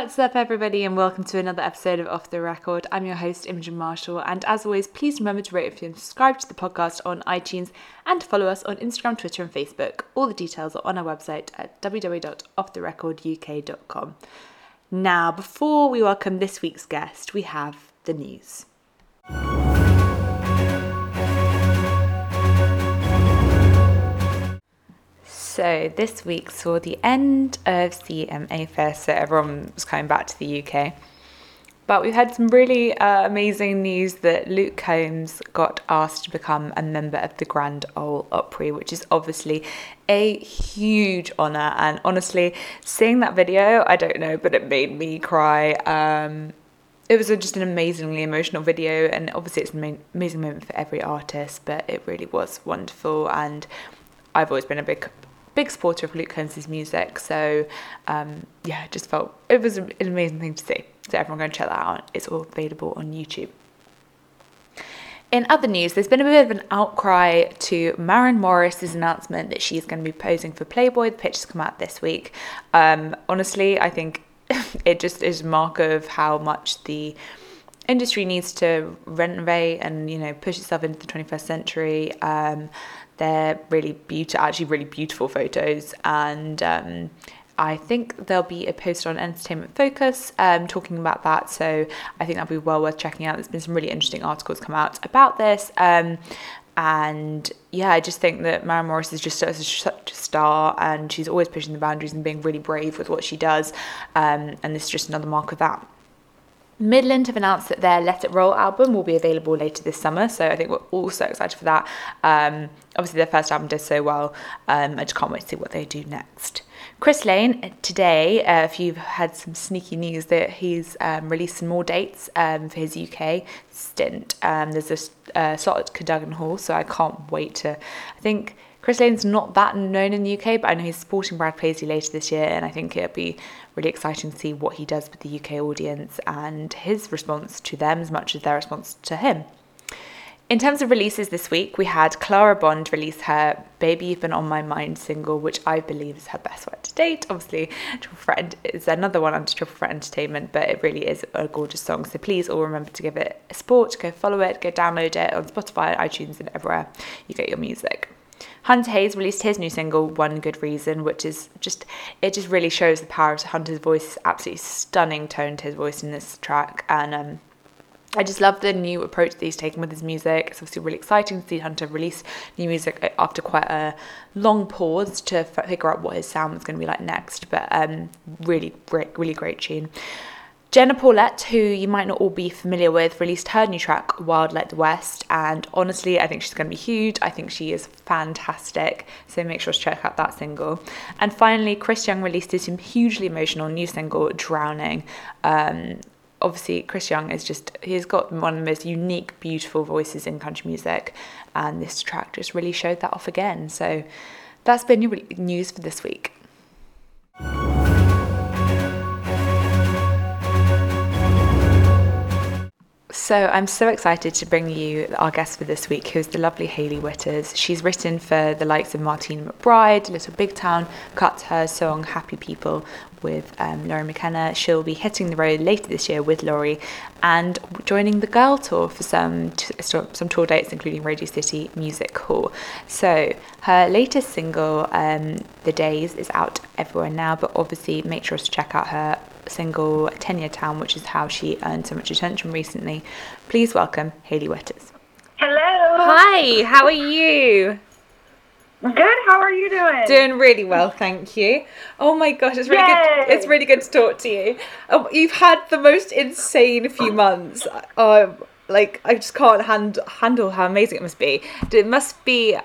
What's up, everybody, and welcome to another episode of Off the Record. I'm your host, Imogen Marshall, and as always, please remember to rate, and subscribe to the podcast on iTunes and follow us on Instagram, Twitter, and Facebook. All the details are on our website at www.offtherecorduk.com. Now, before we welcome this week's guest, we have the news. So this week saw the end of CMA Fest, so everyone was coming back to the UK. But we've had some really uh, amazing news that Luke Combs got asked to become a member of the Grand Ole Opry, which is obviously a huge honour. And honestly, seeing that video, I don't know, but it made me cry. Um, it was a, just an amazingly emotional video, and obviously, it's an amazing moment for every artist, but it really was wonderful. And I've always been a big big supporter of Luke Combs' music. So um, yeah, just felt it was an amazing thing to see. So everyone go and check that out. It's all available on YouTube. In other news, there's been a bit of an outcry to Maren Morris's announcement that she's going to be posing for Playboy. The pictures come out this week. Um, honestly, I think it just is a mark of how much the industry needs to renovate and you know push itself into the 21st century. Um, they're really beautiful, actually really beautiful photos, and um, I think there'll be a post on Entertainment Focus um, talking about that. So I think that'll be well worth checking out. There's been some really interesting articles come out about this. Um, and yeah, I just think that Maren Morris is just such a star, and she's always pushing the boundaries and being really brave with what she does. Um, and this is just another mark of that. Midland have announced that their Let It Roll album will be available later this summer, so I think we're all so excited for that. Um, obviously, their first album did so well. Um, I just can't wait to see what they do next. Chris Lane, today, uh, if you've had some sneaky news, that he's um, released some more dates um, for his UK stint. Um, there's a uh, slot at Cadogan Hall, so I can't wait to. I think Chris Lane's not that known in the UK, but I know he's supporting Brad Paisley later this year, and I think it'll be really exciting to see what he does with the UK audience and his response to them as much as their response to him. In terms of releases this week, we had Clara Bond release her Baby You've Been On My Mind single, which I believe is her best work to date. Obviously, Triple Threat is another one under Triple Threat Entertainment, but it really is a gorgeous song. So please all remember to give it a support, go follow it, go download it on Spotify, iTunes, and everywhere you get your music. Hunter Hayes released his new single, One Good Reason, which is just, it just really shows the power of Hunter's voice, absolutely stunning tone to his voice in this track. And um, I just love the new approach that he's taken with his music. It's obviously really exciting to see Hunter release new music after quite a long pause to figure out what his sound was going to be like next. But um, really really great tune. Jenna Paulette, who you might not all be familiar with, released her new track, Wild Like the West, and honestly, I think she's going to be huge. I think she is fantastic, so make sure to check out that single. And finally, Chris Young released his hugely emotional new single, Drowning. Um, obviously, Chris Young is just, he's got one of the most unique, beautiful voices in country music, and this track just really showed that off again. So that's been your news for this week. So I'm so excited to bring you our guest for this week, who's the lovely Hayley Whitters. She's written for the likes of Martina McBride, Little Big Town, cut her song Happy People with um, Lori McKenna. She'll be hitting the road later this year with Lori and joining the Girl Tour for some t- some tour dates, including Radio City Music Hall. So her latest single, um, The Days, is out everywhere now, but obviously make sure to check out her single 10 Year Town, which is how she earned so much attention recently. Please welcome Hayley Whitters. Hello. Hi, how are you? Good. How are you doing? Doing really well, thank you. Oh my gosh, it's really Yay. good. It's really good to talk to you. Um, you've had the most insane few months. Um, like I just can't hand, handle how amazing it must be. It must be,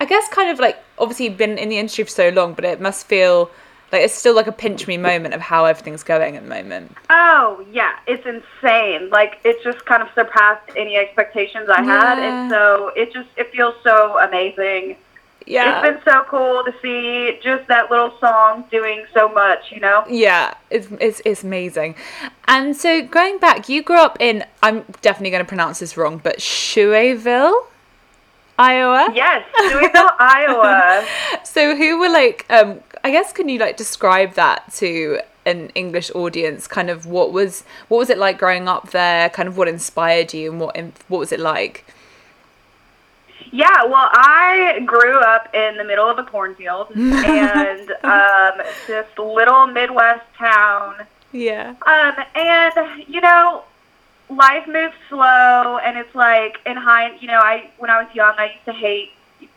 I guess, kind of like obviously you've been in the industry for so long, but it must feel like it's still like a pinch me moment of how everything's going at the moment. Oh yeah, it's insane. Like it just kind of surpassed any expectations I yeah. had, and so it just it feels so amazing. Yeah, it's been so cool to see just that little song doing so much. You know. Yeah, it's it's, it's amazing. And so going back, you grew up in I'm definitely going to pronounce this wrong, but Shueyville. Iowa? Yes, Shueyville, Iowa. So who were like um I guess can you like describe that to an English audience, kind of what was what was it like growing up there? Kind of what inspired you, and what what was it like? Yeah, well, I grew up in the middle of a cornfield and um, this little Midwest town. Yeah. Um, and you know, life moves slow, and it's like in high. You know, I when I was young, I used to hate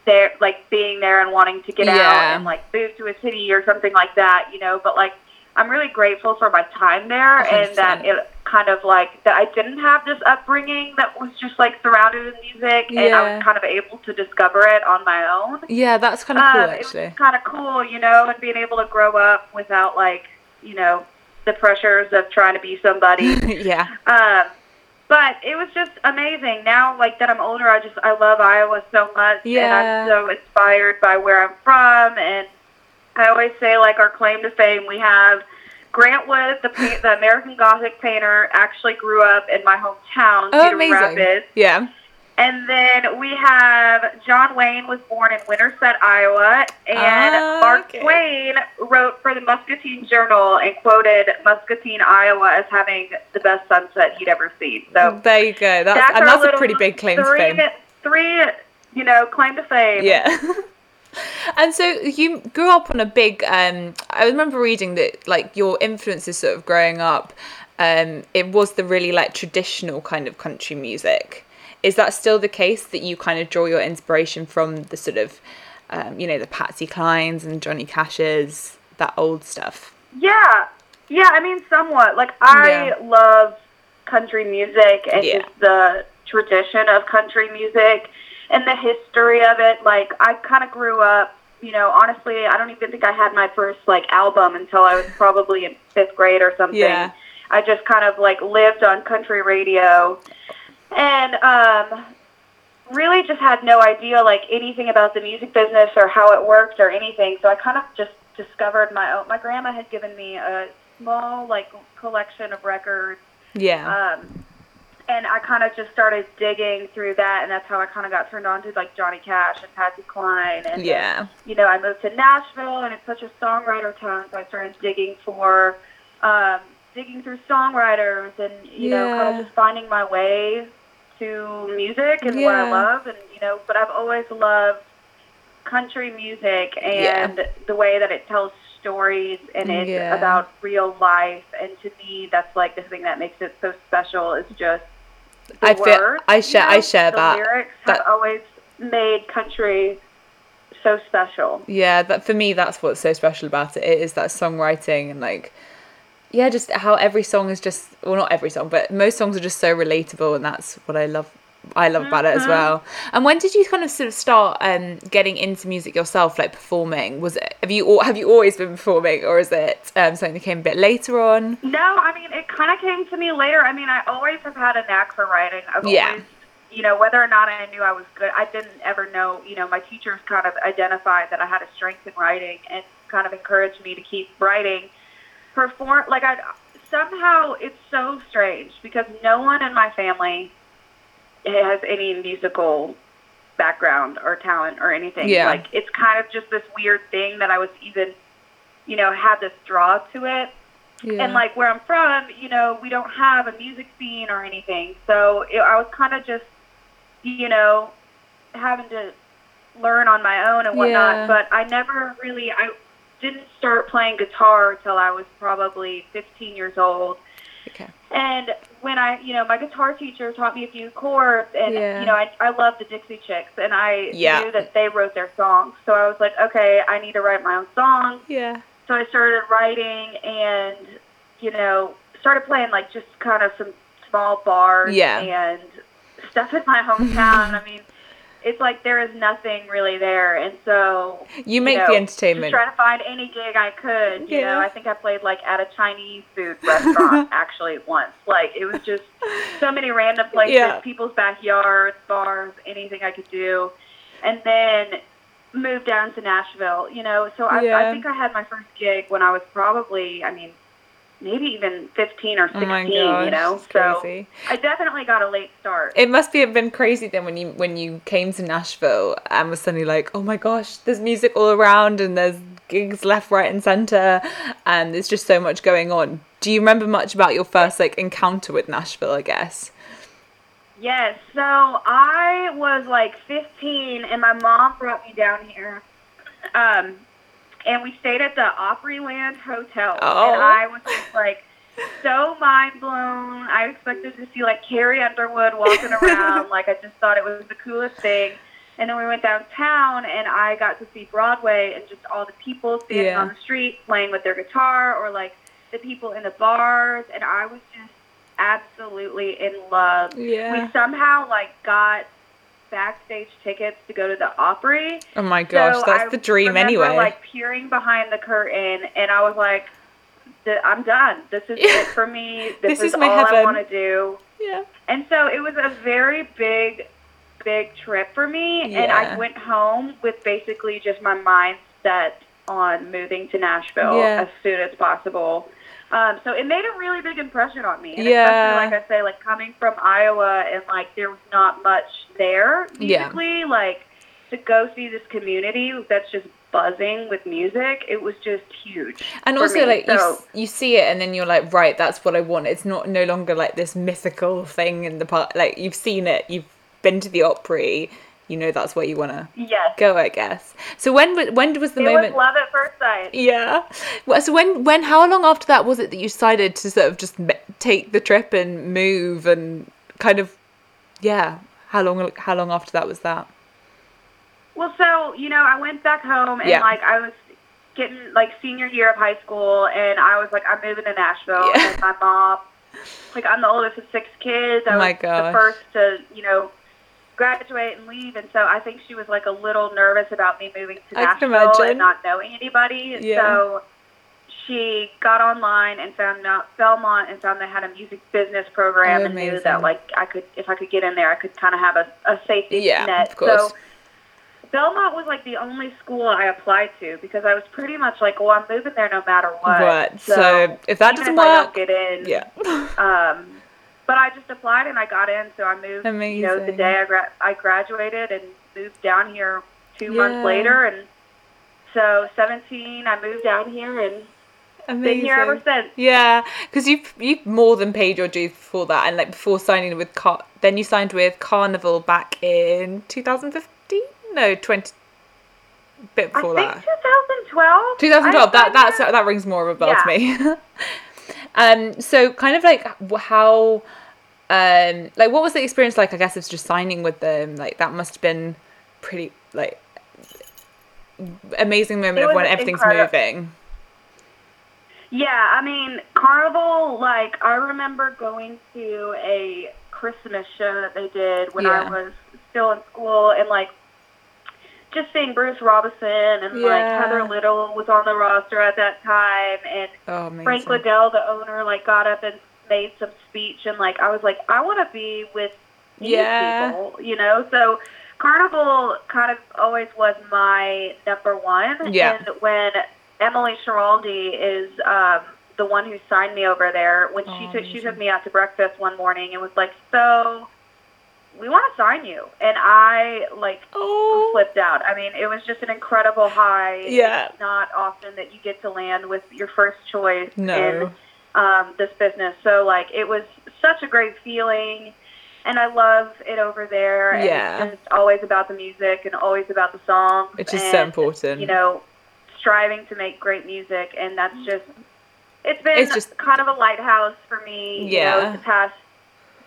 there, like being there and wanting to get yeah. out and like move to a city or something like that. You know, but like I'm really grateful for my time there 100%. and that it kind of like that I didn't have this upbringing that was just like surrounded in music yeah. and I was kind of able to discover it on my own. Yeah, that's kind of cool um, actually. It was kind of cool, you know, and being able to grow up without like, you know, the pressures of trying to be somebody. yeah. Um but it was just amazing. Now, like that I'm older, I just I love Iowa so much, yeah. and I'm so inspired by where I'm from, and I always say like our claim to fame. We have Grant Wood, the paint, the American Gothic painter, actually grew up in my hometown, oh, Cedar amazing. Rapids. Yeah. And then we have John Wayne was born in Winterset, Iowa, and ah, Mark okay. Twain wrote for the Muscatine Journal and quoted Muscatine, Iowa, as having the best sunset he'd ever seen. So there you go. That's, that's and that's a pretty big claim three, to fame. Three, you know, claim to fame. Yeah. and so you grew up on a big um, i remember reading that like your influences sort of growing up um, it was the really like traditional kind of country music is that still the case that you kind of draw your inspiration from the sort of um, you know the patsy clines and johnny Cash's, that old stuff yeah yeah i mean somewhat like i yeah. love country music and yeah. just the tradition of country music and the history of it. Like I kind of grew up, you know, honestly, I don't even think I had my first like album until I was probably in fifth grade or something. Yeah. I just kind of like lived on country radio and um really just had no idea like anything about the music business or how it worked or anything. So I kind of just discovered my own my grandma had given me a small like collection of records. Yeah. Um and I kind of just started digging through that, and that's how I kind of got turned on to like Johnny Cash and Patsy Cline, and yeah, you know, I moved to Nashville, and it's such a songwriter town, so I started digging for, um, digging through songwriters, and you yeah. know, kind of just finding my way to music and yeah. what I love, and you know, but I've always loved country music and yeah. the way that it tells stories and it's yeah. about real life and to me that's like the thing that makes it so special is just I feel I share you know, I share the that. Lyrics that have always made country so special. Yeah, that for me that's what's so special about it. It is that songwriting and like yeah, just how every song is just well not every song, but most songs are just so relatable and that's what I love I love about it as mm-hmm. well. And when did you kind of sort of start um, getting into music yourself, like performing? Was it have you have you always been performing, or is it um, something that came a bit later on? No, I mean it kind of came to me later. I mean, I always have had a knack for writing. I've yeah. always, you know, whether or not I knew I was good, I didn't ever know. You know, my teachers kind of identified that I had a strength in writing and kind of encouraged me to keep writing. Perform like I somehow it's so strange because no one in my family has any musical background or talent or anything. Yeah. Like it's kind of just this weird thing that I was even, you know, had this draw to it. Yeah. And like where I'm from, you know, we don't have a music scene or anything. So it, I was kind of just, you know, having to learn on my own and whatnot. Yeah. But I never really, I didn't start playing guitar until I was probably 15 years old. Okay. And when I, you know, my guitar teacher taught me a few chords, and yeah. you know, I I love the Dixie Chicks, and I yeah. knew that they wrote their songs. So I was like, okay, I need to write my own songs. Yeah. So I started writing, and you know, started playing like just kind of some small bars yeah. and stuff in my hometown. I mean, it's like there is nothing really there, and so you make you know, the entertainment. Trying to find any gig I could. You yeah. know, I think I played like at a Chinese food restaurant actually once. Like it was just so many random places, yeah. people's backyards, bars, anything I could do, and then moved down to Nashville. You know, so I, yeah. I think I had my first gig when I was probably, I mean, maybe even 15 or 16 oh gosh, you know so i definitely got a late start it must be have been crazy then when you when you came to nashville and was suddenly like oh my gosh there's music all around and there's gigs left, right, and center, and there's just so much going on. Do you remember much about your first like encounter with Nashville? I guess. Yes. So I was like 15, and my mom brought me down here. Um, and we stayed at the Opryland Hotel. Oh. And I was just like so mind blown. I expected to see like Carrie Underwood walking around. like I just thought it was the coolest thing. And then we went downtown, and I got to see Broadway and just all the people standing yeah. on the street playing with their guitar, or like the people in the bars, and I was just absolutely in love. Yeah. We somehow like got backstage tickets to go to the Opry. Oh my gosh, so that's I the dream remember, anyway. Like peering behind the curtain, and I was like, "I'm done. This is yeah. it for me. This, this is, is all heaven. I want to do." Yeah. And so it was a very big, big trip for me, yeah. and I went home with basically just my mind set on moving to Nashville yeah. as soon as possible. Um, so it made a really big impression on me. And yeah. Especially, like I say, like coming from Iowa and like there was not much there musically. Yeah. Like to go see this community that's just buzzing with music, it was just huge. And also, me. like so, you, you see it, and then you're like, right, that's what I want. It's not no longer like this mythical thing in the part. Like you've seen it, you've been to the Opry you know that's where you want to yes. go i guess. So when when was the it moment was love at first sight. Yeah. So when when how long after that was it that you decided to sort of just take the trip and move and kind of yeah how long how long after that was that? Well so you know i went back home and yeah. like i was getting like senior year of high school and i was like i'm moving to nashville yeah. and my mom. Like i'm the oldest of six kids. Oh I oh was the first to you know graduate and leave, and so I think she was like a little nervous about me moving to Nashville and not knowing anybody. Yeah. So she got online and found out Belmont and found they had a music business program oh, and knew that like I could if I could get in there I could kind of have a, a safety yeah, net. Of course. So Belmont was like the only school I applied to because I was pretty much like, well, I'm moving there no matter what. Right. So, so if that doesn't if work, I don't get in. Yeah. um, but I just applied and I got in. So I moved. Amazing. You know, the day I gra- I graduated and moved down here two yeah. months later, and so 17, I moved down here and. Amazing. Been here ever since. Yeah, because you've you've more than paid your dues before that, and like before signing with Car, then you signed with Carnival back in 2015. No, 20. Bit before I think that. 2012. 2012. That that's that rings more of a bell yeah. to me. Um, so kind of like how, um, like what was the experience like? I guess it's just signing with them. Like that must have been pretty like amazing moment of when everything's incredible. moving. Yeah, I mean, Carnival, like, I remember going to a Christmas show that they did when yeah. I was still in school, and, like, just seeing Bruce Robison and yeah. like Heather Little was on the roster at that time, and oh, Frank Liddell, the owner, like got up and made some speech, and like I was like, I want to be with these yeah. people, you know. So Carnival kind of always was my number one, yeah. and when Emily Schiraldi is um, the one who signed me over there, when oh, she took she took me out to breakfast one morning and was like, so we want to sign you. And I like oh. flipped out. I mean, it was just an incredible high. Yeah. It's not often that you get to land with your first choice no. in um, this business. So like it was such a great feeling. And I love it over there. And yeah. It's always about the music and always about the songs. It's just and, so important. You know, striving to make great music. And that's just, it's been it's just, kind of a lighthouse for me. Yeah. You know, the past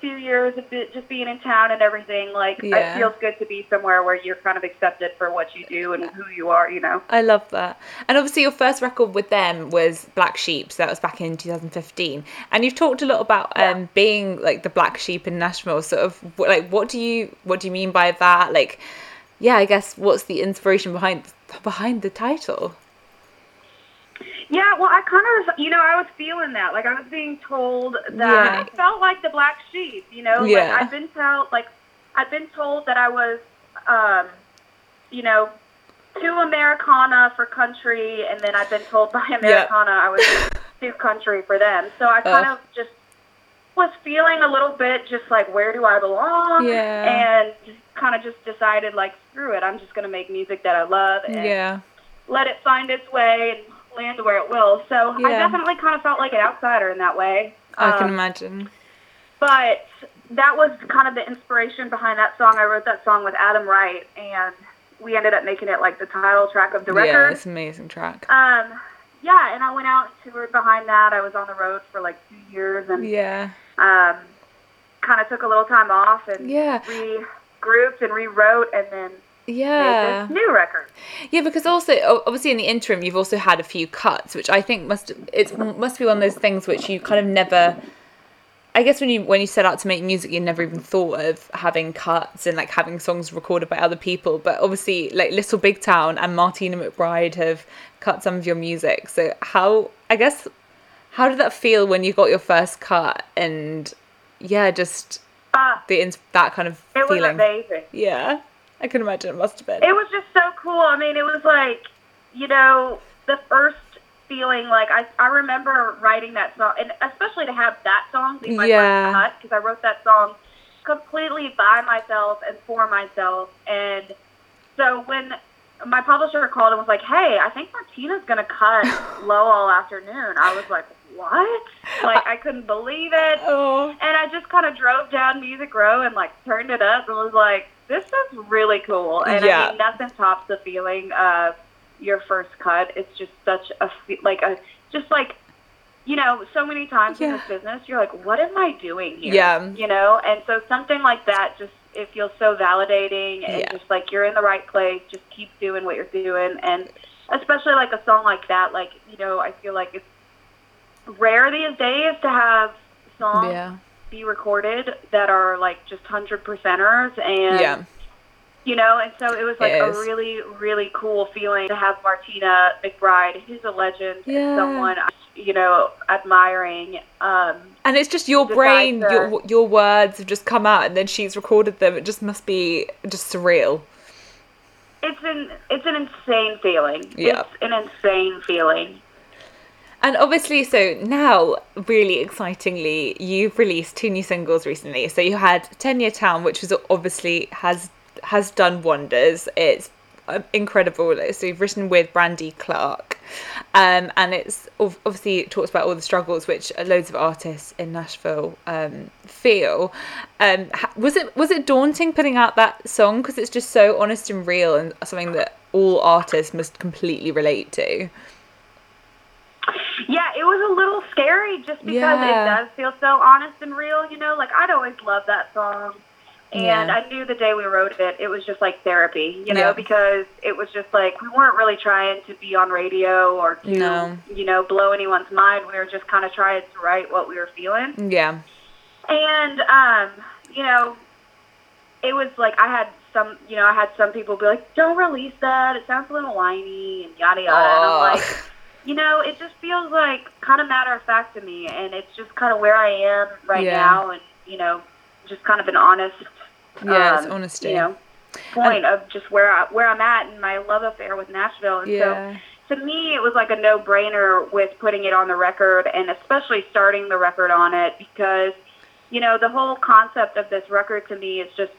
few years of just being in town and everything, like yeah. it feels good to be somewhere where you're kind of accepted for what you do and who you are, you know. I love that. And obviously your first record with them was Black Sheep, so that was back in 2015. And you've talked a lot about yeah. um, being like the black sheep in Nashville. Sort of like what do you what do you mean by that? Like yeah, I guess what's the inspiration behind behind the title? Yeah, well, I kind of, you know, I was feeling that. Like, I was being told that yeah. I felt like the black sheep, you know? Yeah. Like, I've been told, like, I've been told that I was, um, you know, too Americana for country, and then I've been told by Americana I was too country for them. So I kind uh. of just was feeling a little bit just like, where do I belong? Yeah. And kind of just decided, like, screw it, I'm just going to make music that I love. And yeah let it find its way and land where it will. So yeah. I definitely kind of felt like an outsider in that way. I um, can imagine. But that was kind of the inspiration behind that song. I wrote that song with Adam Wright, and we ended up making it like the title track of the record. Yeah, it's an amazing track. Um, yeah, and I went out and toured behind that. I was on the road for like two years, and yeah, um, kind of took a little time off and yeah, regrouped and rewrote, and then yeah new record yeah because also obviously in the interim you've also had a few cuts which i think must it must be one of those things which you kind of never I guess when you when you set out to make music, you never even thought of having cuts and like having songs recorded by other people. But obviously, like Little Big Town and Martina McBride have cut some of your music. So how I guess how did that feel when you got your first cut and yeah, just uh, the that kind of it feeling. was amazing. Yeah, I can imagine it must have been. It was just so cool. I mean, it was like you know the first feeling like I, I remember writing that song, and especially to have that song be my yeah. first cut because I wrote that song completely by myself and for myself. And so when my publisher called and was like, "Hey, I think Martina's gonna cut Low all afternoon," I was like, "What?" Like I couldn't believe it. Oh. And I just kind of drove down Music Row and like turned it up and was like, "This is really cool." And yeah. I mean, nothing tops the feeling of your first cut. It's just such a like a just like you know, so many times yeah. in this business, you're like, what am I doing here? Yeah. You know, and so something like that just it feels so validating and yeah. just like you're in the right place. Just keep doing what you're doing, and especially like a song like that, like you know, I feel like it's rare these days to have songs yeah. Be recorded that are like just hundred percenters and. Yeah you know, and so it was like it a really, really cool feeling to have Martina McBride, who's a legend, yeah. someone you know admiring. Um, and it's just your brain, to, your your words have just come out, and then she's recorded them. It just must be just surreal. It's an it's an insane feeling. Yeah. It's an insane feeling. And obviously, so now, really excitingly, you've released two new singles recently. So you had 10 Year Town, which was obviously has has done wonders. It's um, incredible. So you've written with Brandy Clark, um, and it's obviously it talks about all the struggles which loads of artists in Nashville um, feel. Um, was it was it daunting putting out that song because it's just so honest and real and something that all artists must completely relate to. Yeah, it was a little scary just because yeah. it does feel so honest and real. You know, like I'd always loved that song and yeah. I knew the day we wrote it, it was just like therapy, you know, yeah. because it was just like we weren't really trying to be on radio or to, no. you know, blow anyone's mind. We were just kind of trying to write what we were feeling. Yeah. And, um, you know, it was like I had some, you know, I had some people be like, don't release that. It sounds a little whiny and yada yada. Oh. And I'm like, you know, it just feels like kind of matter of fact to me. And it's just kind of where I am right yeah. now. And, you know, just kind of an honest yeah, um, it's honesty. You know, point of just where I, where I'm at and my love affair with Nashville. And yeah. so to me, it was like a no-brainer with putting it on the record, and especially starting the record on it because you know the whole concept of this record to me is just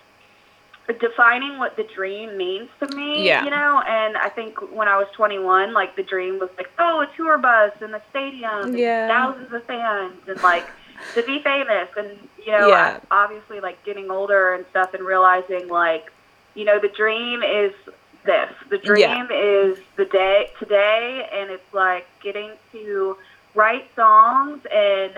defining what the dream means to me. Yeah. You know, and I think when I was 21, like the dream was like, oh, a tour bus and a stadium, yeah. and thousands of fans, and like to be famous and you know yeah. obviously like getting older and stuff and realizing like you know the dream is this the dream yeah. is the day today and it's like getting to write songs and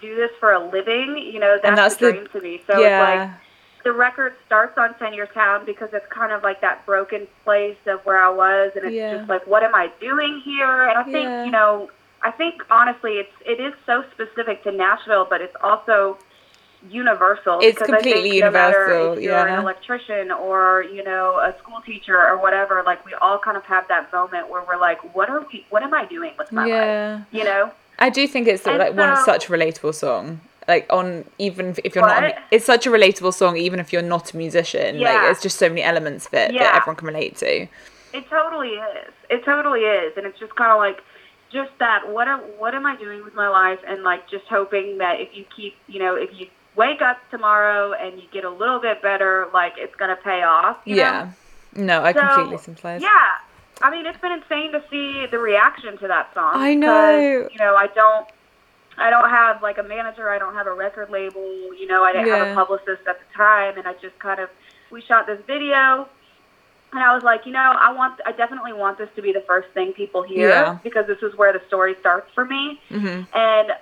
do this for a living you know that's, that's the dream the, to me so yeah. it's like the record starts on 10 Year Town because it's kind of like that broken place of where I was and it's yeah. just like what am I doing here and I think you know I think honestly, it's it is so specific to Nashville, but it's also universal. It's completely I think universal. No matter if you're yeah. an electrician or you know a school teacher or whatever, like we all kind of have that moment where we're like, what are we? What am I doing with my yeah. life? You know. I do think it's and like so, one such relatable song. Like on even if you're what? not, it's such a relatable song. Even if you're not a musician, yeah. like it's just so many elements of it yeah. that everyone can relate to. It totally is. It totally is, and it's just kind of like just that what am what am I doing with my life and like just hoping that if you keep you know if you wake up tomorrow and you get a little bit better like it's gonna pay off yeah know? no I so, completely sympathize yeah I mean, it's been insane to see the reaction to that song. I know. You know, I don't. I don't have like a manager. I don't have a record label. You know, I didn't yeah. have a publicist at the time, and I just kind of we shot this video, and I was like, you know, I want, I definitely want this to be the first thing people hear yeah. because this is where the story starts for me. Mm-hmm. And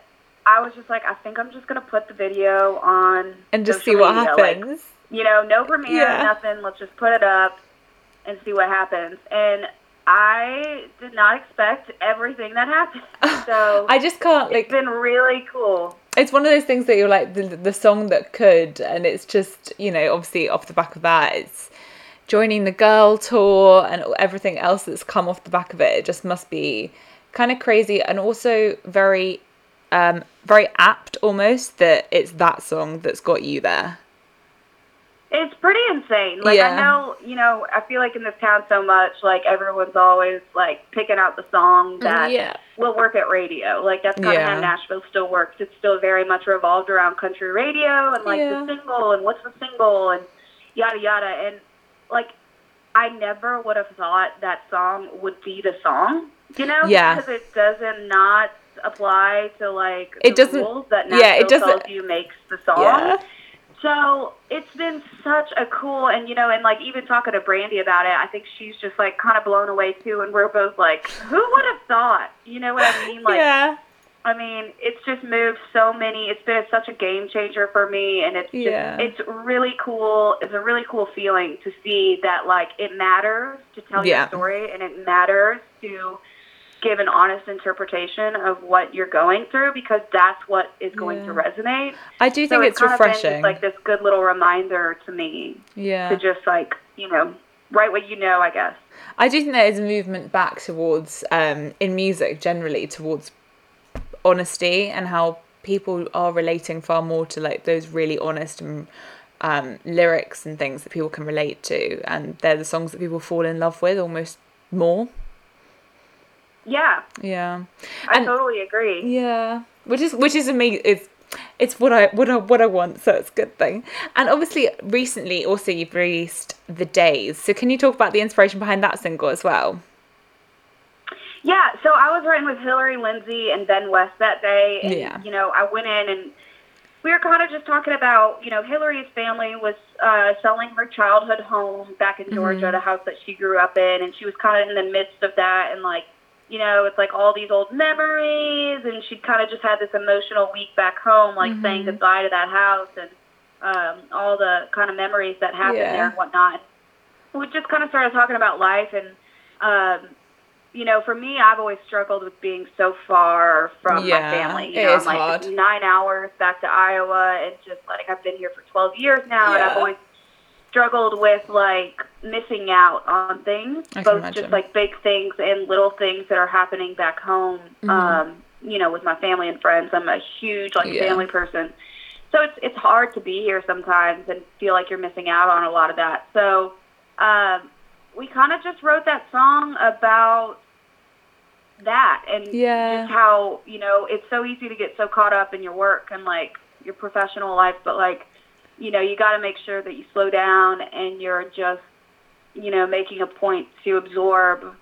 I was just like, I think I'm just gonna put the video on and just see what media. happens. Like, you know, no premiere, yeah. nothing. Let's just put it up and see what happens. And I did not expect everything that happened. So I just can't like. It's been really cool. It's one of those things that you're like the the song that could, and it's just you know obviously off the back of that it's joining the girl tour and everything else that's come off the back of it. It just must be kind of crazy and also very um very apt almost that it's that song that's got you there it's pretty insane. Like yeah. I know, you know, I feel like in this town so much, like everyone's always like picking out the song mm, that yeah. will work at radio. Like that's kind yeah. of how Nashville still works. It's still very much revolved around country radio and like the single and what's the single and yada yada. And like I never would have thought that song would be the song. You know, yeah. because it doesn't not apply to like it doesn't, rules that Nashville yeah, it doesn't, tells you makes the song. So it's been such a cool, and you know, and like even talking to Brandy about it, I think she's just like kind of blown away too. And we're both like, who would have thought? You know what I mean? Like, yeah. I mean, it's just moved so many. It's been such a game changer for me, and it's just, yeah. it's really cool. It's a really cool feeling to see that like it matters to tell yeah. your story, and it matters to give an honest interpretation of what you're going through because that's what is going yeah. to resonate. I do think so it's, it's refreshing. like this good little reminder to me. Yeah. To just like, you know, write what you know, I guess. I do think there is a movement back towards um, in music generally towards honesty and how people are relating far more to like those really honest and um, lyrics and things that people can relate to and they're the songs that people fall in love with almost more yeah. Yeah. I and, totally agree. Yeah. Which is which is amazing. It's it's what I what I what I want, so it's a good thing. And obviously, recently also you've released the days. So can you talk about the inspiration behind that single as well? Yeah, so I was writing with Hillary Lindsey and Ben West that day, and yeah. you know I went in and we were kind of just talking about you know Hillary's family was uh, selling her childhood home back in Georgia, mm-hmm. the house that she grew up in, and she was kind of in the midst of that and like you know, it's like all these old memories, and she kind of just had this emotional week back home, like mm-hmm. saying goodbye to that house and um, all the kind of memories that happened yeah. there and whatnot. We just kind of started talking about life, and um, you know, for me, I've always struggled with being so far from yeah, my family. You know, I'm like hard. nine hours back to Iowa, and just like I've been here for 12 years now, yeah. and I've always struggled with like missing out on things, both just like big things and little things that are happening back home. Mm-hmm. Um, you know, with my family and friends. I'm a huge like yeah. family person. So it's it's hard to be here sometimes and feel like you're missing out on a lot of that. So um, we kind of just wrote that song about that and yeah. just how you know it's so easy to get so caught up in your work and like your professional life, but like you know, you got to make sure that you slow down and you're just, you know, making a point to absorb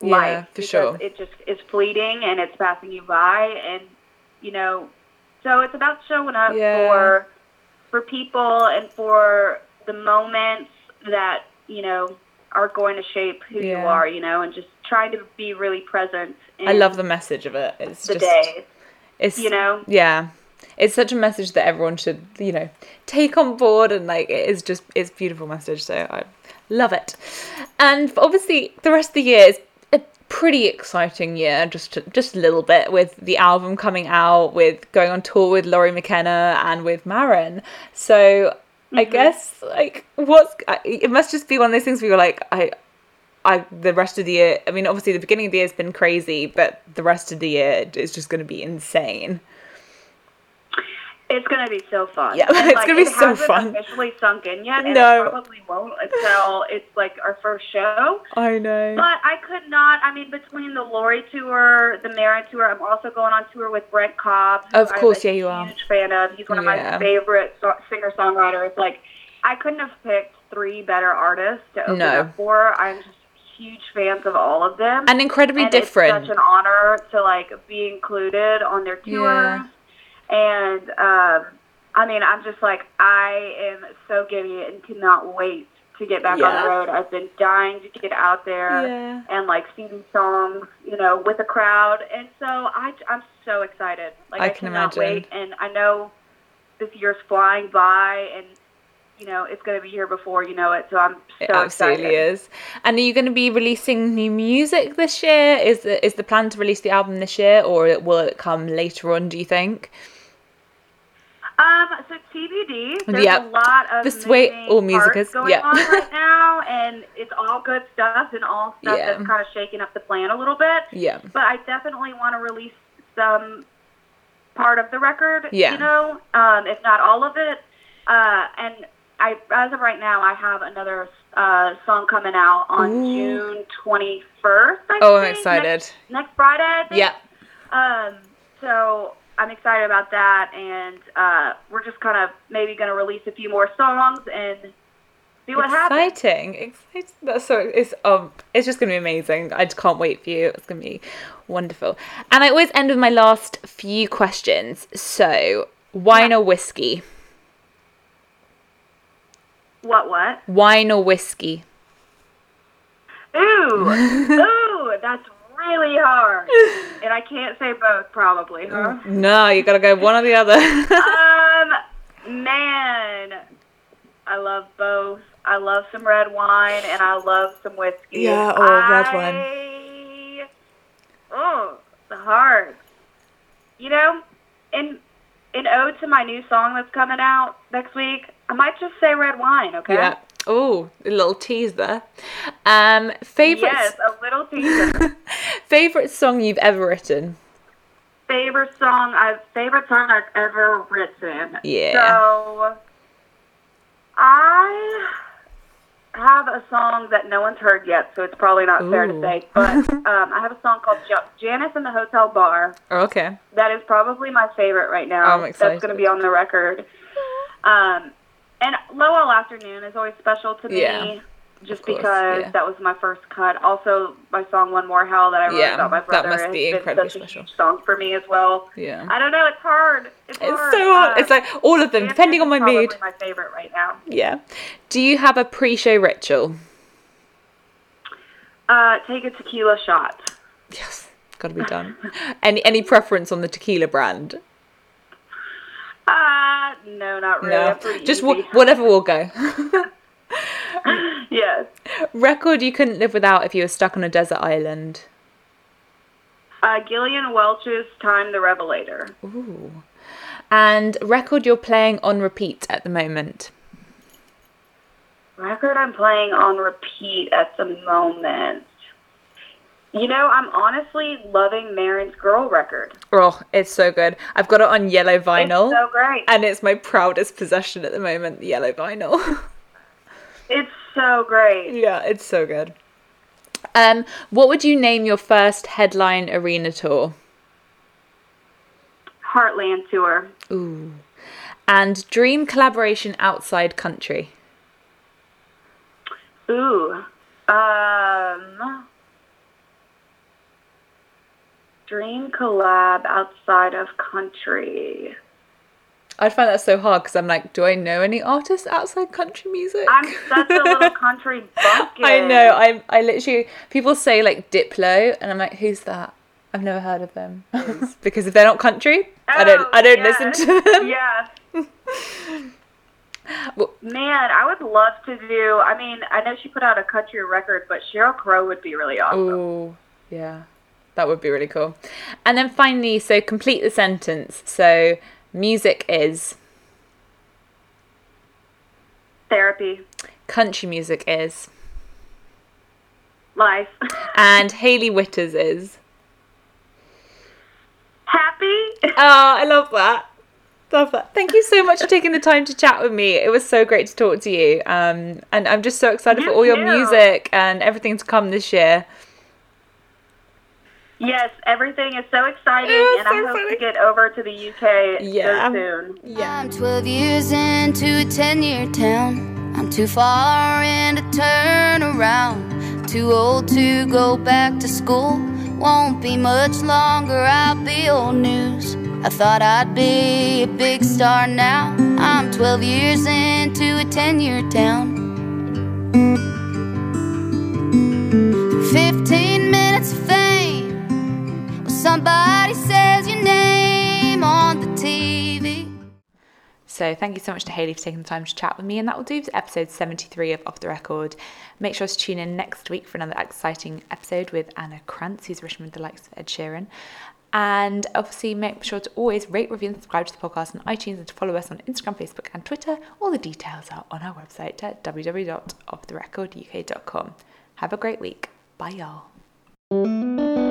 yeah, life. for sure. It just is fleeting and it's passing you by, and you know, so it's about showing up yeah. for for people and for the moments that you know are going to shape who yeah. you are, you know, and just trying to be really present. I love the message of it. It's the just, day. It's you know, yeah it's such a message that everyone should you know take on board and like it is just it's beautiful message so i love it. And obviously the rest of the year is a pretty exciting year just just a little bit with the album coming out with going on tour with Lori McKenna and with Maren so mm-hmm. i guess like what's it must just be one of those things where you're like i I the rest of the year I mean obviously the beginning of the year has been crazy but the rest of the year is just going to be insane it's gonna be so fun. Yeah, and, it's like, gonna be it so fun. Officially sunk in yet? no, it probably won't until it's like our first show. I know. But I could not. I mean, between the Lori tour, the Maren tour, I'm also going on tour with Brent Cobb. Of course, yeah, you are. Huge fan of. He's one of yeah. my favorite so- singer songwriters. Like, I couldn't have picked three better artists to open no. up for. I'm just huge fans of all of them. And incredibly and different. It's such an honor to like be included on their tours. Yeah. And um, I mean, I'm just like I am so giddy and cannot wait to get back yeah. on the road. I've been dying to get out there yeah. and like see these songs, you know, with a crowd. And so I, I'm so excited. Like I, I can cannot imagine. wait. And I know this year's flying by, and you know it's going to be here before you know it. So I'm so it absolutely excited. is. And are you going to be releasing new music this year? Is the is the plan to release the album this year, or will it come later on? Do you think? Um, so TBD. There's yep. a lot of the sweet all music is going yep. on right now, and it's all good stuff and all stuff yeah. that's kind of shaking up the plan a little bit. Yeah. But I definitely want to release some part of the record. Yeah. You know, um, if not all of it. Uh, and I, as of right now, I have another uh, song coming out on Ooh. June 21st. I oh, think, I'm excited. Next, next Friday. Yeah. Um. So I'm excited about that, and uh, we're just kind of maybe going to release a few more songs and see what Exciting. happens. Exciting! That's so it's um it's just gonna be amazing. I just can't wait for you. It's gonna be wonderful. And I always end with my last few questions. So wine yeah. or whiskey? What what? Wine or whiskey? Ooh, ooh, that's really hard. And I can't say both, probably, huh? No, you gotta go one or the other. um, man, I love both. I love some red wine and I love some whiskey. Yeah, oh, I, red wine. Oh, the heart. You know, in in ode to my new song that's coming out next week, I might just say red wine. Okay. Yeah. Oh, a little tease there. Um, favorite. Yes, a little teaser. favorite song you've ever written. Favorite song I've favorite song I've ever written. Yeah. So I have a song that no one's heard yet, so it's probably not Ooh. fair to say. But um, I have a song called Janice in the Hotel Bar. Oh, okay. That is probably my favorite right now. I'm excited. That's going to be on the record. Um, and Low All Afternoon is always special to me. Yeah just course, because yeah. that was my first cut. Also, my song "One More Hell" that I wrote yeah, about my brother that must be incredibly special. song for me as well. Yeah, I don't know. It's hard. It's, it's hard. so hard. Uh, it's like all of them, depending on my mood. My favorite right now. Yeah. Do you have a pre-show ritual? Uh, take a tequila shot. Yes, got to be done. any any preference on the tequila brand? Uh, no, not really. No. Just w- whatever will go. yes. Record you couldn't live without if you were stuck on a desert island. Uh, Gillian Welch's Time the Revelator. Ooh. And record you're playing on repeat at the moment. Record I'm playing on repeat at the moment. You know, I'm honestly loving Maren's Girl record. Oh, it's so good. I've got it on yellow vinyl. It's so great. And it's my proudest possession at the moment, the yellow vinyl. It's so great. Yeah, it's so good. Um, what would you name your first headline arena tour? Heartland tour. Ooh. And dream collaboration outside country. Ooh. Um dream collab outside of country. I'd find that so hard because I'm like, do I know any artists outside country music? I'm such a little country bucket. I know. I I literally people say like Diplo, and I'm like, who's that? I've never heard of them mm. because if they're not country, oh, I don't I don't oh, yes. listen to them. Yeah. well, Man, I would love to do. I mean, I know she put out a country record, but Sheryl Crow would be really awesome. Oh, yeah, that would be really cool. And then finally, so complete the sentence. So Music is therapy. Country music is life. and Hayley Whitters is happy. Oh, I love that. Love that. Thank you so much for taking the time to chat with me. It was so great to talk to you. Um, and I'm just so excited you for all your music and everything to come this year. Yes, everything is so exciting, and so I hope funny. to get over to the UK yeah. so soon. Yeah. I'm 12 years into a 10 year town. I'm too far in to turn around. too old to go back to school. Won't be much longer, I'll be old news. I thought I'd be a big star now. I'm 12 years into a 10 year town. Somebody says your name on the TV. So, thank you so much to Hayley for taking the time to chat with me, and that will do for episode 73 of Off the Record. Make sure to tune in next week for another exciting episode with Anna Krantz, who's written with the likes of Ed Sheeran. And obviously, make sure to always rate, review, and subscribe to the podcast on iTunes and to follow us on Instagram, Facebook, and Twitter. All the details are on our website at www.offtherecorduk.com. Have a great week. Bye, y'all.